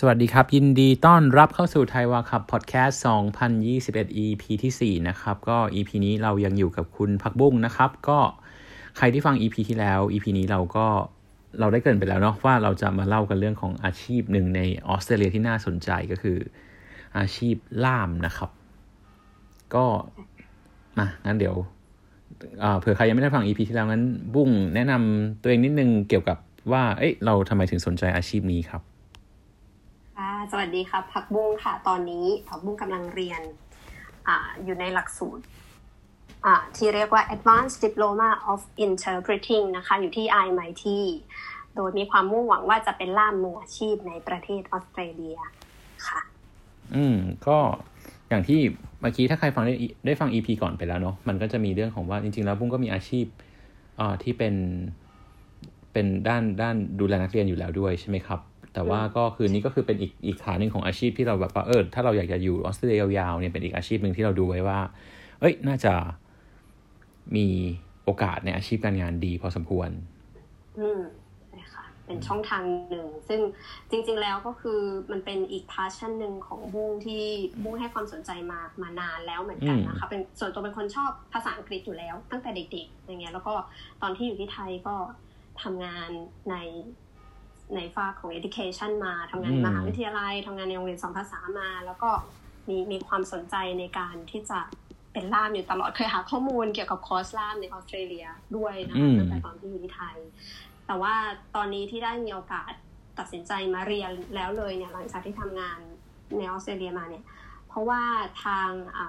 สวัสดีครับ ยินดีต้อนรับเข้าสู่ไทยวาคับพอดแคสต์2021 EP ที่ 4 นะครับ ก็ EP นี้เรายังอยู่กับคุณพักบุ้งนะครับ ก็ใครที่ฟัง EP ที่แล้ว EP นี้เราก็เราได้เกรินไปแล้วเนาะว่าเราจะมาเล่ากันเรื่องของอาชีพหนึ่งในออสเตรเลียที่น่าสนใจก็คืออาชีพล่ามนะครับ ก็มางั้นเดี๋ยวเผื่อใครยังไม่ได้ฟัง EP ที่แล้วงั้นบุ้งแนะนำตัวเองนิดนึงเกี่ยวกับว่า เอ้ยเราทำไมถึงสนใจอาชีพนี้ครับ สวัสดีครับพักบุ้งค่ะ ตอนนี้พักบุ้งกำลังเรียนออยู่ในหลักสูตรที่เรียกว่า Advanced Diploma of Interpreting นะคะ อยู่ที่ IMIT โดยมีความมุ่งหวังว่าจะเป็นล่ามมืออาชีพในประเทศออสเตรเลียค่ะ อืม ก็อย่างที่เมื่อกี้ถ้าใครฟังได้ได้ฟัง EP ก่อนไปแล้วเนาะมันก็จะมีเรื่องของว่าจริง ๆ แล้วบุ้งก็มีอาชีพอ่าที่เป็นเป็นด้านด้านดูแลนักเรียนอยู่แล้วด้วยใช่ไหมครับ แต่ว่าก็คือนี้ก็คือเป็นอีกอีกขาหนึ่งของอาชีพที่เราแบบว่าเออถ้าเราอยากจะอยู่ออสเตรเลียยาวๆเนี่ยเป็นอีกอาชีพหนึ่งที่เราดูไว้ว่า เอ้ยน่าจะมีโอกาสในอาชีพการงานดีพอสมควร อืมใช่ค่ะ เป็นช่องทางหนึ่ง ซึ่งจริง ๆ แล้วก็คือมันเป็นอีกพาชั่นหนึ่งของบุ้งที่บุ้งให้ความสนใจมามานานแล้วเหมือนกันนะคะเป็นส่วนตัวเป็นคนชอบภาษาอังกฤษอยู่แล้ว ตั้งแต่เด็กๆอย่างเงี้ยแล้วก็ตอนที่อยู่ที่ไทยก็ทำงานใน ในฝากของ education มาทำงานในมหาวิทยาลัยทำงานในโรงเรียนสองภาษามา แล้วก็มีมีความสนใจในการที่จะเป็นล่ามอยู่ตลอดเคยหาข้อมูลเกี่ยวกับคอร์สล่ามในออสเตรเลียด้วยนะคะตั้งแต่ตอนที่อยู่ที่ไทย แต่ว่าตอนนี้ที่ได้มีโอกาสตัดสินใจมาเรียนแล้วเลยเนี่ยหลังจากที่ทำงานในออสเตรเลียมาเนี่ย เพราะว่าทางอ่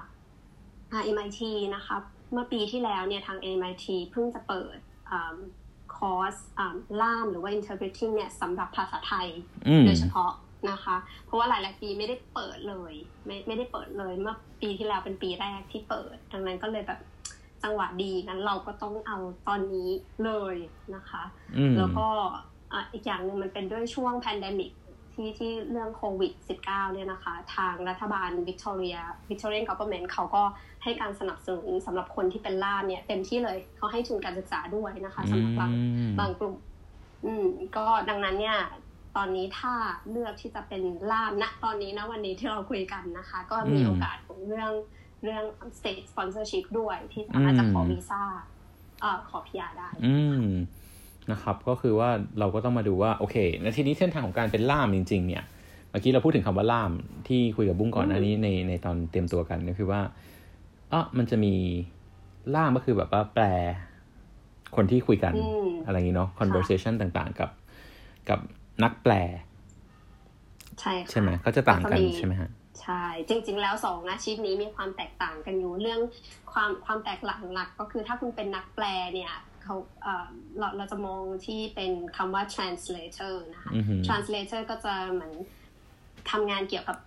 RMIT นะคะเมื่อปีที่แล้วเนี่ยทาง MIT เพิ่งจะเปิด คอร์สล่ามหรือว่า interpreting เนี่ยสำหรับภาษาไทยโดยเฉพาะนะคะ เพราะว่าหลาย ๆ ปีไม่ได้เปิดเลย ไม่ไม่ได้เปิดเลยเมื่อปีที่แล้วเป็นปีแรกที่เปิด ดังนั้นก็เลยแบบจังหวะดีงั้นเราก็ต้องเอาตอนนี้เลยนะคะ แล้วก็อีกอย่างหนึ่งมันเป็นด้วยช่วง pandemic ที่ที่เรื่องโควิด -19 เนี่ยนะคะ ทางรัฐบาลวิกตอเรีย Victorian Government เขาก็ให้การสนับสนุนสำหรับคนที่เป็นล่ามเนี่ยเต็มที่เลยเขาให้ทุนการศึกษาด้วยนะคะสำหรับบางบางกลุ่ม อืม ก็ดังนั้นเนี่ยตอนนี้ถ้าเลือกที่จะเป็นล่ามณตอนนี้นะวันนี้ที่เราคุยกันนะคะ ก็มีโอกาสของเรื่องเรื่อง state sponsorship ด้วยที่สามารถจะขอวีซ่าเอ่อขอ PR ได้อืม นะครับ ก็คือว่าเราก็ต้องมาดูว่าโอเคในทีนี้เส้นทางของการเป็นล่ามจริง ๆ เนี่ยเมื่อกี้เราพูดถึงคำว่าล่ามที่คุยกับบุ้งก่อนอันนี้ในในตอนเตรียมตัวกันก็คือว่าอ๋อมันจะมีล่ามก็คือแบบว่าแปลคนที่คุยกันอะไรอย่างนี้เนาะ conversation ต่างๆ กับกับนักแปล ใช่ใช่ไหมเขาจะต่างกันใช่ไหมฮะใช่ จริง ๆ แล้วสองอาชีพนี้มีความแตกต่างกันอยู่เรื่องความความแตกหลักหลักก็คือถ้าคุณเป็นนักแปลเนี่ย เขาเราเราจะมองที่เป็นคำว่า translator นะคะ translator ก็จะเหมือนทำงานเกี่ยวกับ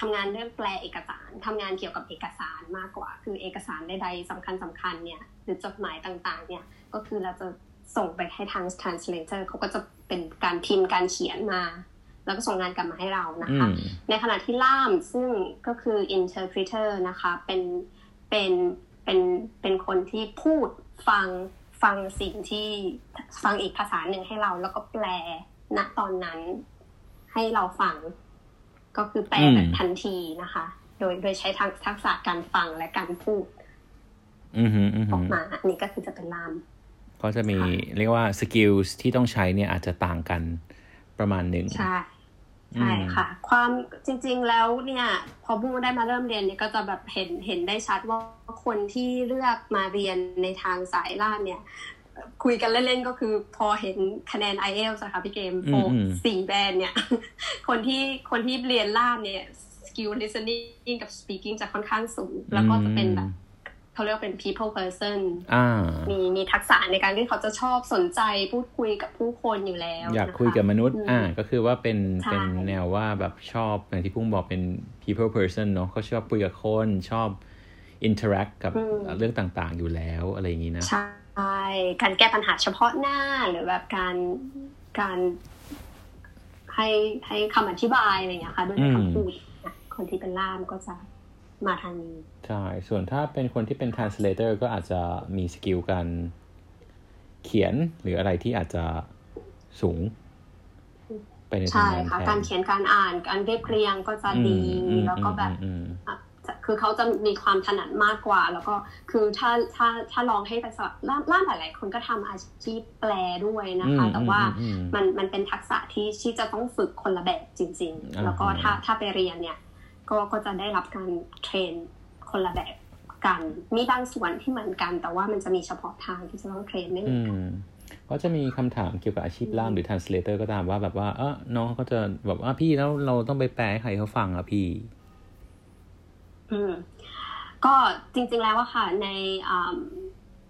ทำงานเรื่องแปลเอกสารทำงานเกี่ยวกับเอกสารมากกว่า คือเอกสารใดๆสำคัญสำคัญเนี่ย หรือจดหมายต่างๆ เนี่ย ก็คือเราจะส่งไปให้ทาง translator เขาก็จะเป็นการพิมพ์การเขียนมา แล้วก็ส่งงานกลับมาให้เรานะคะ ในขณะที่ล่ามซึ่งก็คือ interpreter นะคะ เป็นเป็นเป็นเป็นคนที่พูดฟัง ฟังสิ่งที่ฟังอีกภาษาหนึ่งให้เรา แล้วก็แปลณตอนนั้น ให้เราฟัง ก็คือแปลแบบทันทีนะคะ โดยโดยใช้ทักษะการฟังและการพูดออกมาอันนี้ก็คือจะเป็นลามก็จะมีเรียกว่าสกิลที่ต้องใช้เนี่ยอาจจะต่างกันประมาณหนึ่งใช่ ใช่ค่ะ ความจริง ๆ แล้วเนี่ยพอบูได้มาเริ่มเรียนเนี่ยก็จะแบบเห็นเห็นได้ชัดว่าคนที่เลือกมาเรียนในทางสายล่ามเนี่ย คุยกันเล่น ๆ ก็คือพอเห็นคะแนน IELTS ค่ะพี่เกม four สี่ band เนี่ย คนที่คนที่เรียนล่ามเนี่ย skill listening กับ speaking จะค่อนข้างสูง แล้วก็จะเป็นแบบ เขาเรียกเป็น people person มีมีทักษะในการที่เขาจะชอบสนใจพูดคุยกับผู้คนอยู่แล้ว อยากคุยกับมนุษย์ อ่า ก็คือว่าเป็นเป็นแนวว่าแบบชอบอย่างที่พุ่งบอกเป็น people person เนาะเขาชอบคุยกับคนชอบ interact กับเรื่องต่างๆอยู่แล้วอะไรอย่างนี้นะ ใช่ การแก้ปัญหาเฉพาะหน้าหรือแบบการการให้ให้คำอธิบายอะไรอย่างเงี้ยค่ะด้วยคำพูดคนที่เป็นล่ามก็จะ มาทางนี้ ใช่ ส่วนถ้าเป็นคนที่เป็น translator ก็อาจจะมีสกิลการเขียนหรืออะไรที่อาจจะสูง ไปในใช่ทางนั้นค่ะแทนการเขียนการอ่าน การเรียบเรียงก็จะดีอืมแล้วก็แบบอืมอะจะคือเขาจะมีความถนัดมากกว่า แล้วก็คือถ้าถ้าถ้าลองให้ไปสอบล่ามล่ามหลายๆคนก็ทำอาชีพแปลด้วยนะคะอืมแต่ว่าอืมอืมมันมันเป็นทักษะที่ที่จะต้องฝึกคนละแบบจริงอ่าๆแล้วก็ถ้าถ้าไปเรียนเนี่ย ก็ก็จะได้รับการเทรนคนละแบบกัน มีบางส่วนที่เหมือนกัน แต่ว่ามันจะมีเฉพาะทางที่จะต้องเทรนไม่เหมือือนกันมก็จะมีคำถามเกี่ยวกับอาชีพล่ามหรือ translator ก็ตามว่าแบบว่า เออน้องเขาก็จะแบบว่าพี่แล้วเราต้องไปแปลให้ใครเขาฟังอะพี่ อืม ก็จริง ๆแล้วอะค่ะ ในอ่า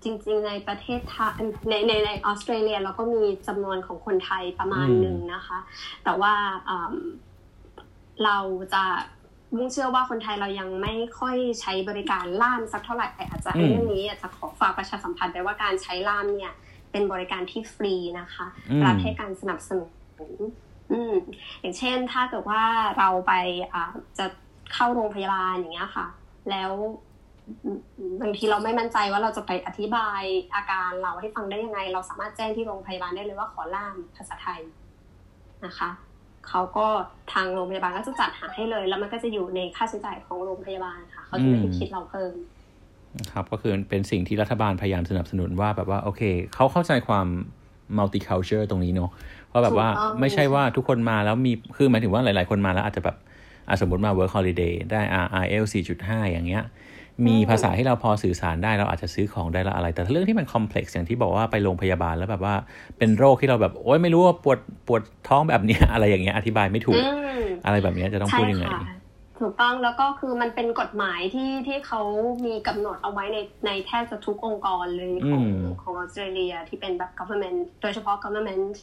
จริง ๆ ในประเทศไทยในในในออสเตรเลียเราก็มีจำนวนของคนไทยประมาณอืมหนึ่งนะคะ แต่ว่าอ่าเราจะ มุ่งเชื่อว่าคนไทยเรายังไม่ค่อยใช้บริการล่ามสักเท่าไหร่อาจจะเรื่องนี้อาจจะขอฝากประชาสัมพันธ์ไปว่าการใช้ล่ามเนี่ยเป็นบริการที่ฟรีนะคะอืมรัฐให้การสนับสนุนอืมอย่างเช่นถ้าเกิดว่าเราไปอ่าจะเข้าโรงพยาบาลอย่างเงี้ยค่ะ แล้วอืมบางทีเราไม่มั่นใจว่าเราจะไปอธิบายอาการเราให้ฟังได้ยังไง เราสามารถแจ้งที่โรงพยาบาลได้เลยว่าขอล่ามภาษาไทยนะคะ เขาก็ทางโรงพยาบาลก็จะจัดหาให้เลย แล้วมันก็จะอยู่ในค่าใช้จ่ายของโรงพยาบาลค่ะ เขาจะไม่ได้คิดเราเพิ่มครับก็คือเป็นสิ่งที่รัฐบาลพยายามสนับสนุนว่าแบบว่าโอเค เขาเข้าใจความ multicultural ตรงนี้เนอะเพราะแบบว่าถูกต้องไม่ใช่ว่าทุกคนมาแล้วมีคือหมายถึงว่าหลาย ๆ คนมาแล้วอาจจะแบบอะสมมติมา work holiday ได้ RL 4.5 อย่างเงี้ย มีภาษาที่เราพอสื่อสารได้เราอาจจะซื้อของได้ละอะไร แต่เรื่องที่มัน complex อย่างที่บอกว่าไปโรงพยาบาลแล้วแบบว่าเป็นโรคที่เราแบบโอ๊ยไม่รู้ว่าปวดปวดท้องแบบเนี้ยอะไรอย่างเงี้ยอธิบายไม่ถูกอืมอะไรแบบเนี้ยจะต้องใช่พูดยังไงค่ะถูกต้องแล้วก็คือมันเป็นกฎหมายที่ที่เขามีกำหนดเอาไว้ในในแทบจะทุกองค์กรเลยของอืมของออสเตรเลียที่เป็นแบบ government โดยเฉพาะ government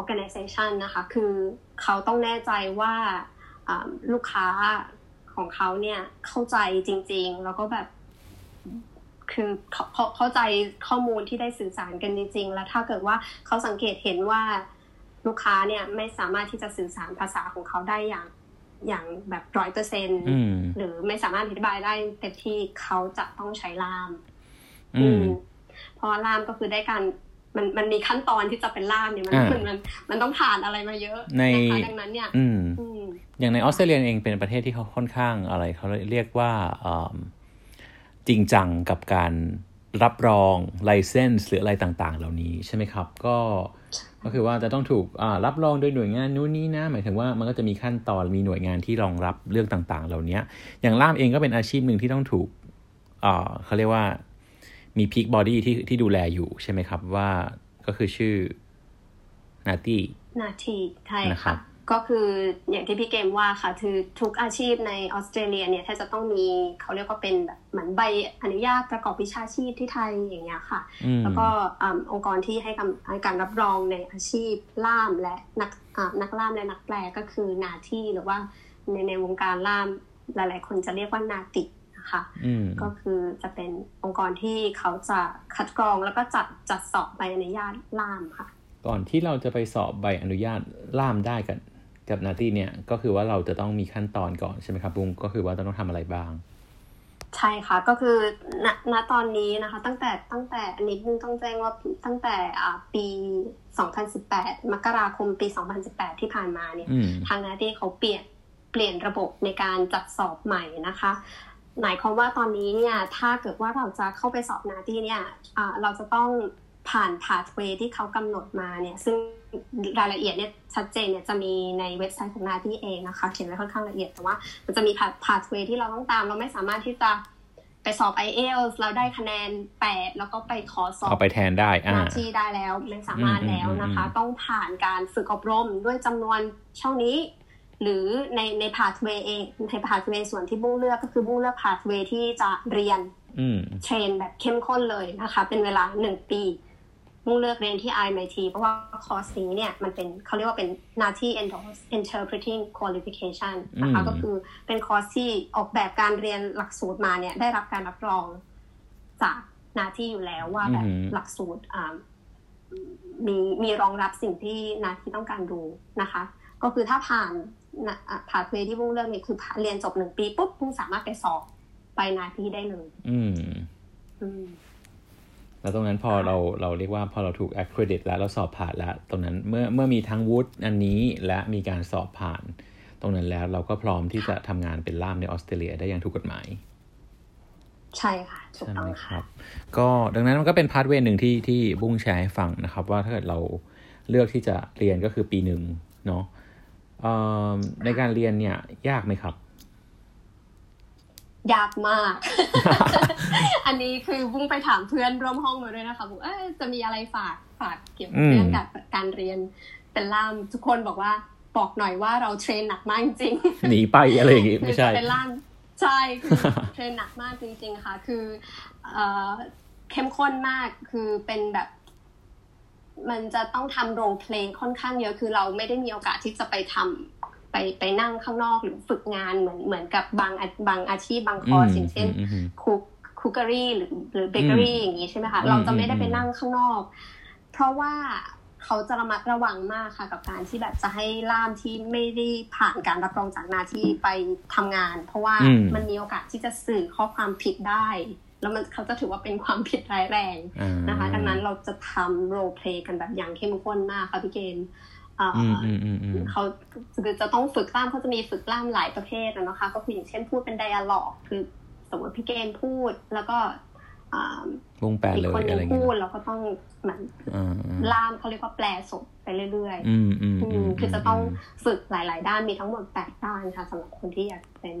organization นะคะ คือเขาต้องแน่ใจว่าอ่าลูกค้า ของเขาเนี่ยเข้าใจจริง ๆ แล้วก็แบบ คือเขาเขาเข้าใจข้อมูลที่ได้สื่อสารกันจริง ๆ แล้วถ้าเกิดว่าเขาสังเกตเห็นว่าลูกค้าเนี่ยไม่สามารถที่จะสื่อสารภาษาของเขาได้อย่างอย่างแบบร้อยเปอร์เซ็นอืมหรือไม่สามารถอธิบายได้เต็มที่เขาจะต้องใช้ล่าม อืมเพราะว่าล่ามก็คือได้การ มันมันมีขั้นตอนที่จะเป็นล่ามเนี่ยมันอ่ามัมันมันมันต้องผ่านอะไรมาเยอะในนะคะดังนั้นเนี่ยอืมอืมอย่างในออสเตรเลียเองเป็นประเทศที่เขาค่อนข้างอะไรเขาเรียกว่าอืมจริงจังกับการรับรองไลเซนส์หรืออะไรต่างๆ เหล่านี้ใช่ไหมครับ ก็ก็คือว่าจะต้องถูกอ่ารับรองโดยหน่วยงานนู้นนี้นะหมายถึงว่ามันก็จะมีขั้นตอนมีหน่วยงานที่รองรับเรื่องต่างๆ เหล่านี้อย่างล่ามเองก็เป็นอาชีพหนึ่งที่ต้องถูกอ่าเขาเรียกว่า มีพีคบอดี้ที่ที่ดูแลอยู่ใช่ไหมครับว่าก็คือชื่อนาตี้นาทีใช่นะครัค่ะบก็คืออย่างที่พี่เกมว่าค่ะ คือทุกอาชีพในออสเตรเลียเนี่ยถ้าจะต้องมีเขาเรียกว่าเป็นแบบเหมือนใบอนุญาตประกอบวิชาชีพที่ไทยอย่างเงี้ยค่ะอืมแล้วก็อ่าองค์กรที่ให้กำให้การรับรองในอาชีพล่ามและนักอ่านักล่ามและนักแปลก็คือนาที่หรือว่าในในวงการล่ามหลาย ๆ คนจะเรียกว่านาตินะ คะอืมก็คือจะเป็นองค์กรที่เขาจะคัดกรองแล้วก็จัดจัดสอบใบอนุญาตล่ามค่ะ ก่อนที่เราจะไปสอบใบอนุญาตล่ามได้กับกับนาตี้เนี่ยก็คือว่าเราจะต้องมีขั้นตอนก่อนใช่ไหมครับบุ้งก็คือว่าต้องทำอะไรบ้าง ใช่ค่ะก็คือณณตอนนี้นะคะ ตั้งแต่ตั้งแต่อันนี้เพิ่งต้องแจ้งว่าตั้งแต่อ่าปี 2018 มกราคมปี 2018 ที่ผ่านมาเนี่ยอืมทางนาที่เขาเปลี่ยนเปลี่ยนระบบในการจัดสอบใหม่นะคะ หมายความว่าตอนนี้เนี่ยถ้าเกิดว่าเราจะเข้าไปสอบนาที่เนี่ยอ่าเราจะต้องผ่าน pathway ที่เขากำหนดมาเนี่ยซึ่งรายละเอียดเนี่ยชัดเจนเนี่ยจะมีในเว็บไซต์ของนาที่เองนะคะ เขียนไว้ค่อนข้างละเอียดแต่ว่ามันจะมี path- pathway ที่เราต้องตาม เราไม่สามารถที่จะไปสอบ IELTS แล้วได้คะแนน 8 แล้วก็ไปขอสอบเอาไปแทนได้อ่าหน้าที่ได้แล้วไม่สามารถแล้วนะคะอืมอืมอืมต้องผ่านการฝึกอบรมด้วยจำนวนช่องนี้ หรือในในพาธเวเองในพาธเวส่วนที่บุ้งเลือกก็คือบุ้งเลือกพาธเวที่จะเรียนอืมเทรนแบบเข้มข้นเลยนะคะ เป็นเวลาหนึ่งปีมุ่งเลือกเรียนที่ IMIT เพราะว่าคอร์สนี้เนี่ยมันเป็นเขาเรียกว่าเป็นหน้าที่ Endorse Interpreting Qualification นะคะอืมก็คือเป็นคอร์สที่ออกแบบการเรียนหลักสูตรมาเนี่ยได้รับการรับรองจากหน้าที่อยู่แล้วว่าแบบอืมหลักสูตรอ่ามีมีรองรับสิ่งที่หนาที่ต้องการดูนะคะ ก็คือถ้าผ่าน นะอะผ่านเวที่บุ้งเลือกเนี่ยคือผ่านเรียนจบหนึ่งปีปุ๊บบุ้งสามารถไปสอบไปหนาที่ได้เลย อืม อืมแล้วตรงนั้นพอเราเราเรียกว่าพอเราถูก accredit แล้วเราสอบผ่านแล้ว ตรงนั้นเมื่อเมื่อมีทั้งวุฒิอันนี้และมีการสอบผ่าน ตรงนั้นแล้วเราก็พร้อมที่จะทำงานเป็นล่ามในออสเตรเลียได้อย่างถูกกฎหมาย ใช่ค่ะถูกต้องค่ะก็ดังนั้นมันก็เป็นพาร์ทเวย์หนึ่งที่ที่บุ้งแชร์ให้ฟังนะครับ ว่าถ้าเกิดเราเลือกที่จะเรียนก็คือปีหนึ่งเนาะ ในการเรียนเนี่ยยากไหมครับ ยากมาก อันนี้คือบุ้งไปถามเพื่อนร่วมห้องมาด้วยนะคะบอกเออจะมีอะไรฝากฝากเกี่ยวกับเรื่องการการเรียนเป็นล่ามทุกคนบอกว่าบอกหน่อยว่าเราเทรนหนักมากจริงหนีไปอะไรอย่างงี้ไม่ใช่เป็นล่ามใช่เทรนหนักมากจริง ๆ ค่ะ คือเข้มข้นมากคือเป็นแบบ มันจะต้องทำโรลเพลงค่อนข้างเยอะคือเราไม่ได้มีโอกาสที่จะไปทำไปไปนั่งข้างนอกหรือฝึกงานเหมือนเหมือนกับบางบางอาชีพบางคอร์สอย่างเช่นคุกคุกเกอรี่หรือหรือเบเกอรี่อย่างนี้ใช่ไหมคะเราจะไม่ได้ไปนั่งข้างนอก เพราะว่าเขาจะระมัดระวังมากค่ะกับการที่แบบจะให้ล่ามที่ไม่ได้ผ่านการรับรองจากนาที่ไปทำงาน เพราะว่ามันมีโอกาสที่จะสื่อข้อความผิดได้ แล้วมันเขาจะถือว่าเป็นความผิดร้ายแรงนะคะ ดังนั้นเราจะทำโรเพลย์กันแบบอย่างเข้มข้นมากค่ะพี่เกณฑ์เขาคือจะต้องฝึกล่ามเขาจะมีฝึกล่ามหลายประเภทนะคะ ก็คืออย่างเช่นพูดเป็นไดอะล็อกคือสมมติพี่เกณฑ์พูดแล้วก็วงแปลเลยอะไรเงี้ยพูดเราก็ต้องเหมือนล่ามเขาเรียกว่าแปลสดไปเรื่อยๆคือจะต้องฝึกหลาย ๆ ด้านมีทั้งหมดแปดด้านค่ะสำหรับคนที่อยากเป็น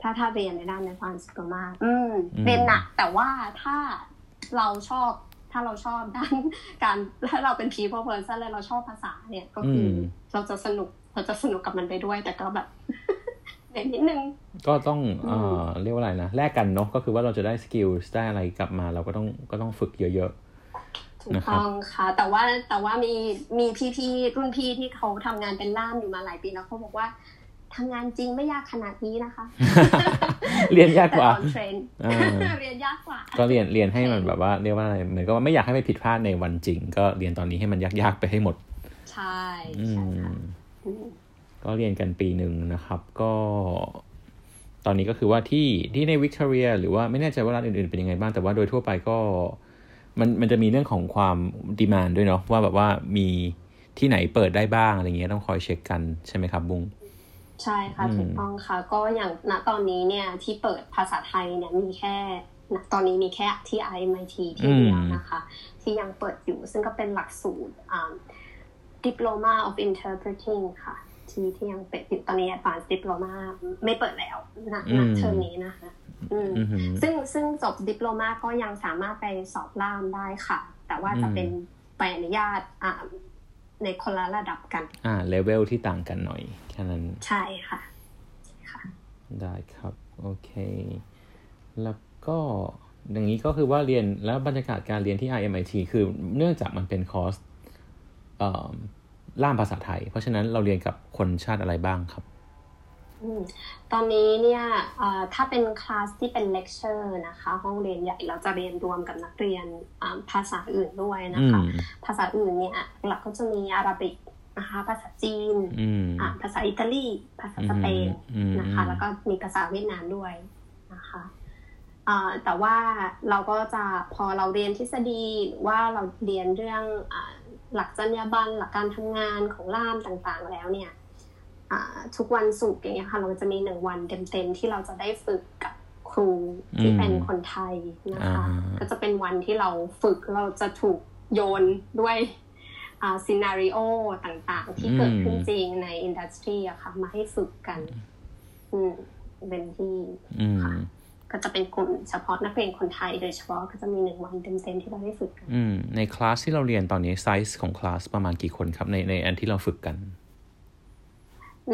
ถ้าถ้าเรียนในด้านในความสกมาเรียนหนักแต่ว่าถ้าเราชอบ ถ้าเราชอบด้านการถ้าเราเป็น people person เลยเราชอบภาษาเนี่ยก็คือ เราจะสนุกเราจะสนุกกับมันไปด้วย แต่ก็แบบนิดนึง ก็ต้องเอ่อเรียกว่าอะไรนะแลกกันเนาะก็คือว่าเราจะได้สกิลได้อะไรกลับมาเราก็ต้องก็ต้องฝึกเยอะๆถูกต้องค่ะแต่ว่าแต่ว่ามีมีพี่ๆรุ่นพี่ที่เขาทำงานเป็นล่ามอยู่มาหลายปีแล้วเขาบอกว่า ทำงานจริงไม่ยากขนาดนี้นะคะ เรียนยากกว่า train เรียนยากกว่า ก็เรียนเรียนให้มันแบบว่าเรียกว่าอะไรเหมือนก็ไม่อยากให้ไปผิดพลาดในวันจริง ก็เรียนตอนนี้ให้มันยากๆไปให้หมด ใช่ใช่ค่ะก็เรียนกันปีหนึ่งนะครับ ก็ ตอนนี้ก็คือว่าที่ที่ในวิกตอเรีย หรือว่าไม่แน่ใจว่ารัฐอื่นๆเป็นยังไงบ้างแต่ว่าโดยทั่วไปก็มันมันจะมีเรื่องของความ demand ด้วยเนาะว่าแบบว่ามีที่ไหนเปิดได้บ้างอะไรเงี้ยต้องคอยเช็คกันใช่ไหมครับบุ้ง ใช่ค่ะถูกต้องค่ะ ก็อย่างณตอนนี้เนี่ยที่เปิดภาษาไทยเนี่ยมีแค่ตอนนี้มีแค่ที่ IMIT ที่เดียวนะคะ ที่ยังเปิดอยู่ซึ่งก็เป็นหลักสูตร Diploma of Interpreting ค่ะ ที่ที่ยังเป็นตอนนี้ advanced diploma ไม่เปิดแล้วนะเทอมนี้นะคะซึ่งซึ่งจบดิปโลมาก็ยังสามารถไปสอบล่ามได้ค่ะ แต่ว่าจะเป็นใบอนุญาต ในคนละระดับกัน อ่าเลเวลที่ต่างกันหน่อยแค่นั้น ใช่ค่ะค่ะ ได้ครับ โอเค แล้วก็อย่างนี้ก็คือว่าเรียนแล้วบรรยากาศการเรียนที่ IMIT คือเนื่องจากมันเป็นคอร์สล่ามภาษาไทย เพราะฉะนั้นเราเรียนกับคนชาติอะไรบ้างครับ ตอนนี้เนี่ยถ้าเป็นคลาสที่เป็นเลคเชอร์นะคะ ห้องเรียนใหญ่เราจะเรียนรวมกับนักเรียนภาษาอื่นด้วยนะคะ ภาษาอื่นเนี่ยหลักก็จะมี Arabic นะคะภาษาจีนภาษาอิตาลี ภาษาสเปนนะคะ แล้วก็มีภาษาเวียดนามด้วยนะคะแต่ว่าเราก็จะพอเราเรียนทฤษฎีว่าเราเรียนเรื่องหลักจรรยาบรรณหลักการทำงานของล่ามต่างๆแล้วเนี่ย ทุกวันศุกร์อย่างเงี้ยค่ะ เราจะมีหนึ่งวันเต็มๆที่เราจะได้ฝึกกับครูที่เป็นคนไทยนะคะ ก็จะเป็นวันที่เราฝึกเราจะถูกโยนด้วย scenario ต่างๆ ที่เกิดขึ้นจริงใน industry อะค่ะ มาให้ฝึกกันอืมเป็นที่ค่ะก็จะเป็นกลุ่มเฉพาะนักเรียนคนไทยโดยเฉพาะก็จะมีหนึ่งวันเต็มๆที่เราได้ฝึกกันในคลาสที่เราเรียนตอนนี้ไซส์ของคลาสประมาณกี่คนครับในในอันที่เราฝึกกัน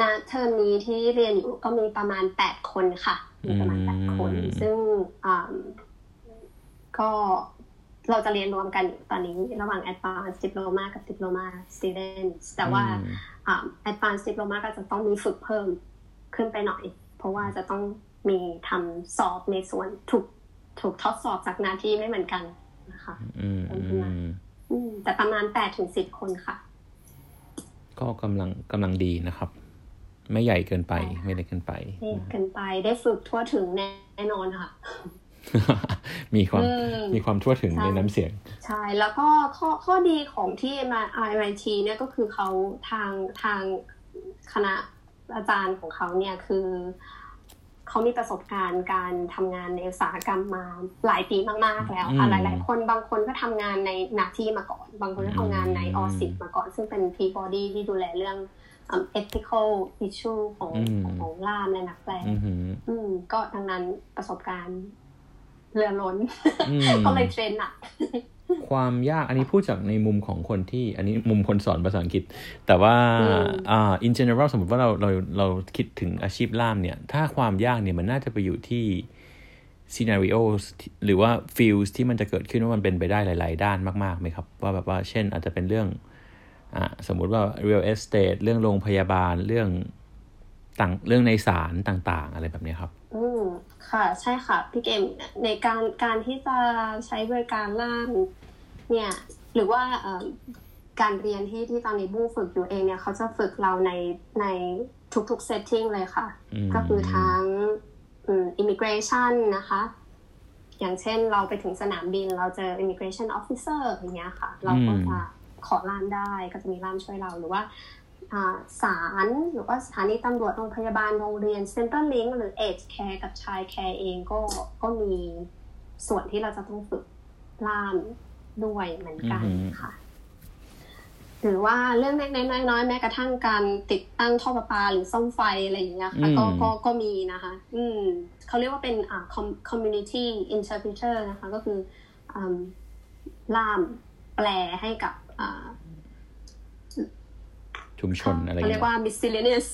ณเทอมนี้ที่เรียนอยู่ก็มีประมาณแปดคนค่ะ มีประมาณแปดคน ซึ่งก็เราจะเรียนรวมกันอยู่ตอนนี้ระหว่าง Advanced Diploma กับ Diploma Students แต่ว่า Advanced Diploma ก็จะต้องมีฝึกเพิ่มขึ้นไปหน่อย เพราะว่าจะต้องมีทำสอบในส่วนถูกถูกทดสอบจากหน้าที่ไม่เหมือนกันนะคะแต่ประมาณแปดถึงสิบคนค่ะ ก็กำลังกำลังดีนะครับ ไม่ใหญ่เกินไป ไม่เล็กเกินไปไม่เกินไปได้ฝึกทั่วถึงแน่นอนค่ะ มีความอืมมีความทั่วถึงใช่ในน้ำเสียง ใช่แล้วก็ข้อข้อดีของที่มา RMIT เนี่ยก็คือเขาทางทางคณะอาจารย์ของเขาเนี่ยคือเขามีประสบการณ์การทำงานในอุตสาหกรรมมาหลายปีมากๆแล้วค่ะอืมหลาย ๆ คนบางคนก็ทำงานในหน้าที่มาก่อน บางคนก็ทำงานในอืมออสิมาก่อน ซึ่งเป็น P-body ที่ดูแลเรื่องอืม ethical issue ของอืมของล่ามและนักแปลอือหืออืมก็ดังนั้นประสบการณ์เรือล้นอืมก็เลยเทรนหนักความยากอันนี้พูดจากในมุมของคนที่ อันนี้มุมคนสอนภาษาอังกฤษ แต่ว่าอืมอ่า in general สมมติว่าเราเราเราคิดถึงอาชีพล่ามเนี่ย ถ้าความยากเนี่ยมันน่าจะไปอยู่ที่ scenarios ที่หรือว่า fields ที่มันจะเกิดขึ้นว่ามันเป็นไปได้หลาย ๆ ด้านมากๆไหมครับ ว่าแบบว่าเช่นอาจจะเป็นเรื่องอ่า สมมุติว่า real estate เรื่องโรงพยาบาลเรื่องต่างเรื่องในศาลต่าง ๆ อะไรแบบเนี้ยครับ อืมค่ะใช่ค่ะพี่เกมในการการที่จะใช้บริการล่ามเนี่ยหรือว่าเอ่อการเรียนที่ที่ตอนนี้บู้ฝึกอยู่เองเนี่ยเขาจะฝึกเราในในทุกๆ setting เลยค่ะอืมก็คือทั้งอืม immigration นะคะ อย่างเช่นเราไปถึงสนามบินเราเจอ immigration officer อย่างเงี้ยค่ะ เราก็จะ ขอล่ามได้ก็จะมีล่ามช่วยเราหรือว่าอ่าศาลหรือว่าสถานีตำรวจโรงพยาบาลโรงเรียน Center Link หรือ Age Care กับ Child Care เองก็ก็มีส่วนที่เราจะต้องฝึกล่ามด้วยเหมือนกันอือหือค่ะ หรือว่าเรื่องเล็กๆน้อยๆแม้กระทั่งการติดตั้งท่อประปาหรือซ่อมไฟอะไรอย่างเงี้ยค่ะก็อืมก็ก็มีนะคะ อืมเขาเรียกว่าเป็นอ่า com- community interpreter นะคะ ก็คืออืมล่ามแปลให้กับอ่า ชุมชนอะไรเขาเรียกว่า miscellaneous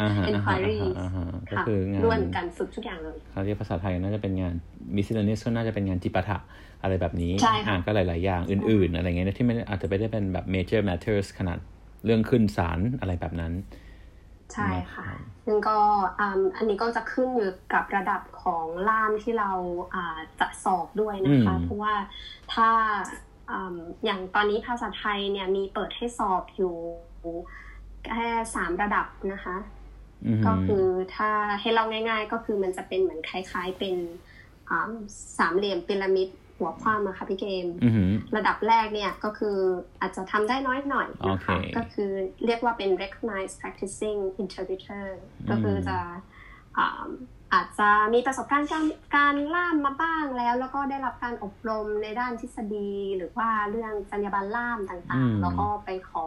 อ่าฮะอ่าฮะ inquiry อ่าฮะก็ค่ะคืองานด้วยเหมือนกันฝึกทุกอย่างเลยเขาเรียกภาษาไทยน่าจะเป็นงาน miscellaneous ก็น่าจะเป็นงานจิปาถะอะไรแบบนี้ใช่ค่ะอ่าก็หลาย ๆ อย่างอื่น ๆ อะไรเงี้ยนะที่ไม่ได้อาจจะไม่ได้เป็นแบบ major matters ขนาดเรื่องขึ้นศาลอะไรแบบนั้น ใช่ค่ะนะครับซึ่งก็อืมอันนี้ก็จะขึ้นอยู่กับระดับของล่ามที่เราอ่าจะสอบด้วยนะคะอืมเพราะว่าถ้า อืมอย่างตอนนี้ภาษาไทยเนี่ยมีเปิดให้สอบอยู่แค่สามระดับนะคะอือฮึก็คือถ้าให้เราง่าย ๆ ก็คือมันจะเป็นเหมือนคล้าย ๆ เป็นอ่าสามเหลี่ยมพีระมิดหัวคว้าอะค่ะพี่เกมอือฮึระดับแรกเนี่ยก็คืออาจจะทำได้น้อยหน่อยนะคะโอเคก็คือเรียกว่าเป็น recognized practicing interpreter ก็คือจะ อ่าอาจจะมีประสบการณ์การการล่ามมาบ้างแล้ว แล้วก็ได้รับการอบรมในด้านทฤษฎี หรือว่าเรื่องจรรยาบรรณล่ามต่างอืมๆแล้วก็ไปขอ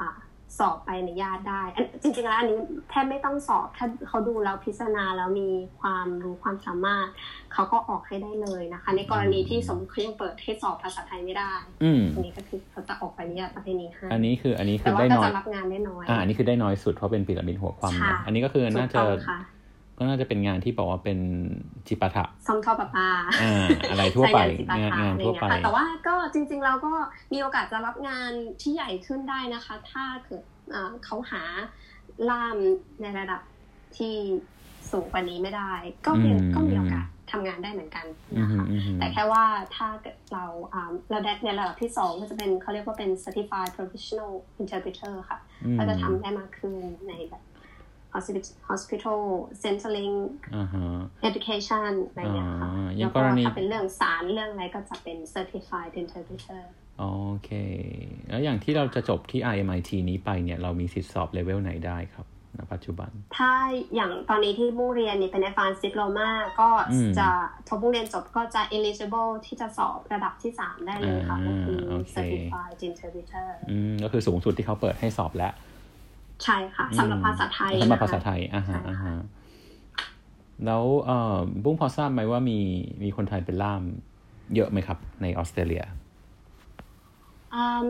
อ่าสอบไปในญาตได้อันจริงๆแล้วอันนี้แทบไม่ต้องสอบ ถ้าเขาดูแล้วพิจารณาแล้วมีความรู้ความสามารถ เขาก็ออกให้ได้เลยนะคะ ในกรณีที่สมมติเขายังเปิดให้สอบภาษาไทยไม่ได้อืมอันนี้ก็คือเขาจะออกใบอนุญาตประเภทนี้ให้อันนี้คืออันนี้คืแต่อว่าได้ก็น้อยจะรับงานได้น้อยอ่าอันนี้คือได้น้อยสุดเพราะเป็นพีระมิดหัวความค่ะนะอันนี้ก็คือน่าถูจะ กต้องค่ะก็น่าจะเป็นงานที่บอกว่าเป็นจิปาถะซ่อมท่อประปาอ่าอะไรทั่วไปใช้งานจิตอาสางานอะไรทั่วเงี้ไปยค่ะแต่ว่าก็จริง ๆ เราก็มีโอกาสจะรับงานที่ใหญ่ขึ้นได้นะคะ ถ้าเกิดอ่าเขาหาล่ามในระดับที่สูงกว่านี้ไม่ได้ ก็มีอืมก็มีโอกาสทำงานได้เหมือนกันอืนะอฮึคะอือฮึแต่แค่ว่าถ้าเกิดเราอ่าเราได้ในระดับที่สองก็จะเป็นเขาเรียกว่าเป็น certified professional interpreter ค่ะอืมก็จะทำได้มากขึ้นในแบบ hospital hospital centering อ่าฮะ education อะไรอย่างเงี้ยค่ะอ่าอย่าแล้งวกก็รณีถ้าเป็นเรื่องสารเรื่องอะไรก็จะเป็น certified interpreter โอเค แล้วอย่างที่เราจะจบที่ RMIT นี้ไปเนี่ย เรามีสิทธิสอบเลเวลไหนได้ครับณปัจจุบัน ถ้าอย่างตอนนี้ที่บุ้งเรียนนี่เป็น advanced diploma ก็อืมจะพอบุ้งเรียนจบก็จะ eligible ที่จะสอบระดับที่ 3 ได้เลยค่ะอ่าก็คือโอเค certified interpreter อืมก็คือสูงสุดที่เขาเปิดให้สอบแล้ว ใช่ค่ะสำหรับภาษาไทยสำหรับนะคะภาษาไทยอ่าฮะใช่ค่ะอ่าฮะแล้วเอ่อบุ้งพอทราบไหมว่ามีมีคนไทยเป็นล่ามเยอะไหมครับ ในออสเตรเลียอืม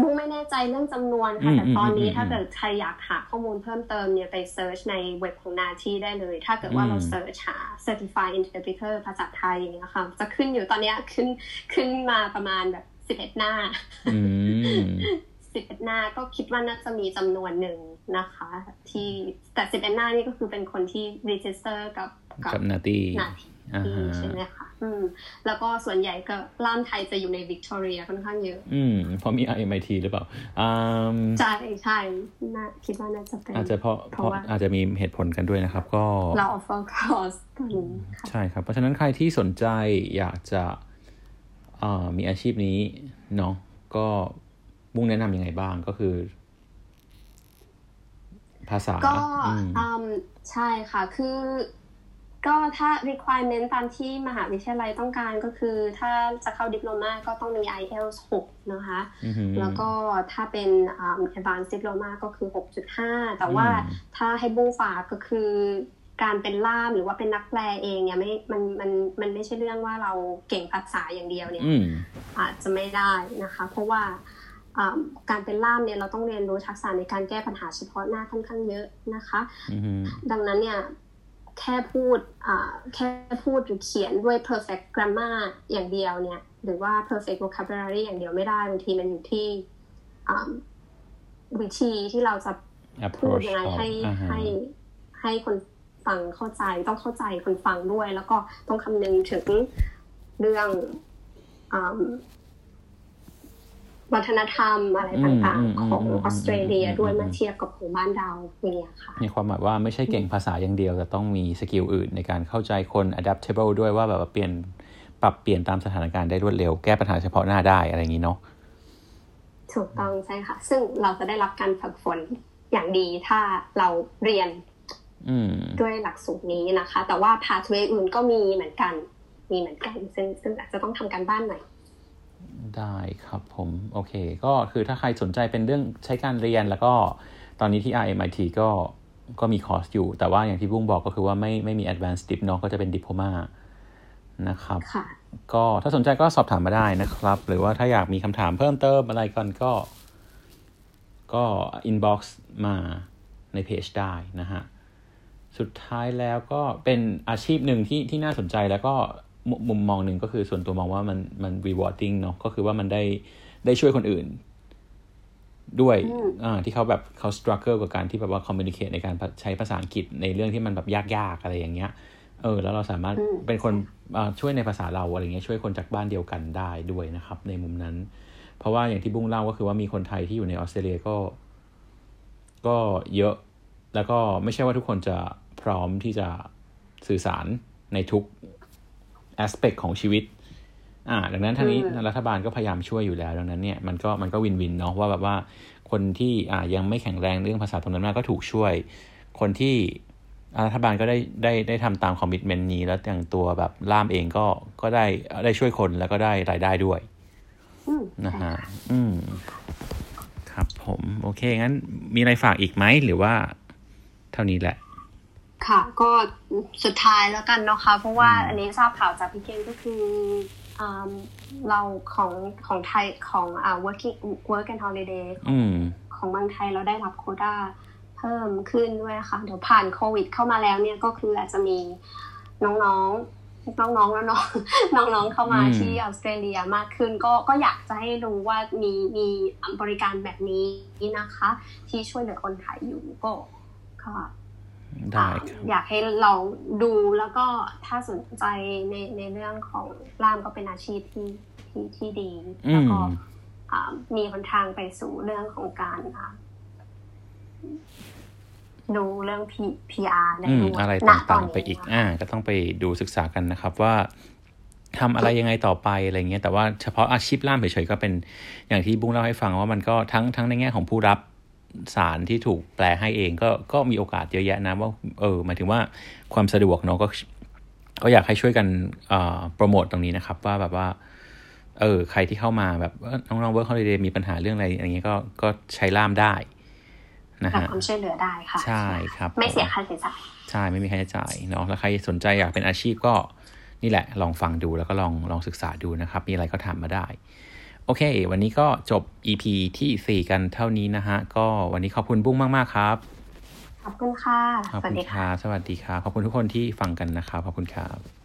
บุ้งไม่แน่ใจเรื่องจำนวนอืค่ะมแต่ตอนนี้อืมถ้าเกิดใครอยากหาข้อมูลเพิ่มเติมเนี่ยไป search ในเว็บของ NAATI ได้เลย ถ้าเกิดว่าอืมเรา search หา certified interpreter ภาษาไทยอย่างเงี้ยค่ะจะขึ้นอยู่ตอนเนี้ยขึ้นขึ้นมาประมาณแบบสิบเอ็ดหน้าอืม สิบเอ็ดหน้าก็คิดว่าน่าจะมีจำนวนหนึ่งนะคะ ที่แต่สิบเอ็ดหน้านี่ก็คือเป็นคนที่ register กับกับ NAATI NAATI ใช่ไหมคะอืม แล้วก็ส่วนใหญ่ก็ล่ามไทยจะอยู่ในวิกตอเรียค่อนข้างเยอะ อืม เพราะมี RMIT หรือเปล่าอ่าใช่ใช่น่าคิดว่าน่าจะเป็นอาจจะเพราะเพราะอาจจะมีเหตุผลกันด้วยนะครับ ก็เรา offer คอร์สตัวนี้ใช่ครับ เพราะฉะนั้นใครที่สนใจอยากจะมีอาชีพนี้เนาะก็ บุ้งแนะนำยังไงบ้างก็คือ ภาษา ก็ใช่ค่ะ คือ ก็ถ้า requirement ตามที่มหาวิทยาลัยต้องการก็คือ ถ้าจะเข้าดิปโลมาก็ต้องมี IELTS 6 นะคะ แล้วก็ถ้าเป็น advanced diploma ก็คือ 6.5 แต่ว่าถ้าให้บูฝากก็คือการเป็นล่ามหรือว่าเป็นนักแปลเองเนี่ยไม่ มัน มัน มันไม่ใช่เรื่องว่าเราเก่งภาษาอย่างเดียวเนี่ยอาจจะไม่ได้นะคะ เพราะว่า การเป็นล่ามเนี่ยเราต้องเรียนรู้ทักษะในการแก้ปัญหาเฉพาะหน้าค่อนข้างเยอะนะคะ ดังนั้นเนี่ยแค่พูดแค่พูดหรือเขียนด้วย perfect grammar อย่างเดียวเนี่ย หรือว่า perfect vocabulary อย่างเดียวไม่ได้บางทีมันอยู่ที่วิธีที่เราจะพูดยังไงให้ให้ให้คนฟังเข้าใจต้องเข้าใจคนฟังด้วย แล้วก็ต้องคำนึงถึงเรื่อง วัฒนธรรมอะไรต่างๆ ของออสเตรเลียด้วยมาเทียบกับของบ้านเราอย่างเงี้ยค่ะมีความหมายว่าไม่ใช่เก่งภาษาอย่างเดียว แต่ต้องมีสกิลอื่นในการเข้าใจคน adaptable ด้วยว่าแบบเปลี่ยนปรับเปลี่ยนตามสถานการณ์ได้รวดเร็ว แก้ปัญหาเฉพาะหน้าได้อะไรอย่างนี้เนาะถูกต้องใช่ค่ะ ซึ่งเราจะได้รับการฝึกฝนอย่างดีถ้าเราเรียนด้วยหลักสูตรนี้นะคะ แต่ว่าพาทเวอื่นก็มีเหมือนกัน มีเหมือนกัน ซึ่งซึ่งอาจจะต้องทำการบ้านหน่อย ได้ครับผม โอเค ก็คือถ้าใครสนใจเป็นเรื่องใช้การเรียนแล้วก็ตอนนี้ที่ RMIT ก็ก็มีคอร์สอยู่ แต่ว่าอย่างที่บุ้งบอกก็คือว่าไม่ไม่มี advanced dip เนาะก็จะเป็นดิ p l o m a นะครับก็ถ้าสนใจก็สอบถามมาได้นะครับ หรือว่าถ้าอยากมีคำถามเพิ่มเติมอะไรกันก็ ก็ inbox มาในเพจได้นะฮะ สุดท้ายแล้วก็เป็นอาชีพหนึ่งที่ที่น่าสนใจแล้วก็ มุมมองหนึ่งก็คือส่วนตัวมองว่ามันมัน rewarding เนาะก็คือว่ามันได้ได้ช่วยคนอื่น ด้วยอ่าที่เขาแบบเขา struggle กับการที่แบบว่า communicate ในการใช้ภาษาอังกฤษในเรื่องที่มันแบบยากๆอะไรอย่างเงี้ย เออ แล้วเราสามารถเป็นคนช่วยในภาษาเราอะไรเงี้ยช่วยคนจากบ้านเดียวกันได้ด้วยนะครับ ในมุมนั้น เพราะว่าอย่างที่บุ้งเล่าก็คือว่ามีคนไทยที่อยู่ในออสเตรเลียก็ ก็เยอะ แล้วก็ไม่ใช่ว่าทุกคนจะพร้อมที่จะสื่อสารในทุก แอสเปกของชีวิต อ่า ดังนั้นทางนี้รัฐบาลก็พยายามช่วยอยู่แล้ว ดังนั้นเนี่ยมันก็มันก็วินวินเนาะว่าแบบว่าคนที่อ่ายังไม่แข็งแรงเรื่องภาษาตรงนั้นมากก็ถูกช่วย คนที่รัฐบาลก็ได้ได้ได้ทำตามคอมมิชเมนต์นี้แล้วอย่างตัวแบบล่ามเองก็ก็ได้ได้ช่วยคนแล้วก็ได้รายได้ด้วยนะฮะอืมครับผม โอเค งั้นมีอะไรฝากอีกไหมหรือว่าเท่านี้แหละ ค่ะ ก็สุดท้ายแล้วกันนะคะ เพราะว่าอันนี้ทราบข่าวจากพี่เกนก็คือเราของของไทยของอ่า working work and holiday ของบางไทยเราได้รับโคด้าเพิ่มขึ้นด้วยค่ะ เดี๋ยวผ่านโควิด เข้ามาแล้วเนี่ยก็คืออาจจะมีน้องๆ น้องๆแล้วน้องน้องๆเข้ามาที่ออสเตรเลียมากขึ้น ก็ก็อยากจะให้รู้ว่ามีมีบริการแบบนี้นะคะ ที่ช่วยเหลือคนไทยอยู่ก็ค่ะ ได้อยากให้ลองดูแล้วก็ถ้าสนใจในในเรื่องของล่ามก็เป็นอาชีพที่ที่ที่ดีแล้วก็มีหนทางไปสู่เรื่องของการดูเรื่อง PR ได้ด้วยอะไรต่างๆ ไปอีกอ่าก็ต้องไปดูศึกษากันนะครับว่าทำอะไรยังไงต่อไปอะไรเงี้ยแต่ว่าเฉพาะอาชีพล่ามเฉยๆก็เป็นอย่างที่บุ้งเล่าให้ฟังว่ามันก็ทั้งทั้งในแง่ของผู้รับ สารที่ถูกแปลให้เองก็ก็มีโอกาสเยอะแยะนะว่าเออหมายถึงว่าความสะดวกเนาะก็ก็อยากให้ช่วยกันโปรโมทตรงนี้นะครับ ว่าแบบว่า เออใครที่เข้ามาแบบน้องๆเวิร์คฮอลิเดย์มีปัญหาเรื่องอะไรอย่างเงี้ยก็ก็ใช้ล่ามได้นะฮะความช่วยเหลือได้ค่ะ ใช่ครับ ไม่เสียค่าใช้จ่ายใช่ไม่มีค่าใช้จ่ายเนาะแล้วใครสนใจอยากเป็นอาชีพก็นี่แหละ ลองฟังดูแล้วก็ลองลองศึกษาดูนะครับ มีอะไรก็ถามมาได้ โอเค วันนี้ก็จบ EP ที่ 4 กันเท่านี้นะฮะ ก็วันนี้ขอบคุณบุ้งมาก ๆ ครับ ขอบคุณค่ะขอบคุณค่ะ สวัสดีค่ะ ขอบคุณทุกคนที่ฟังกันนะครับ ขอบคุณครับ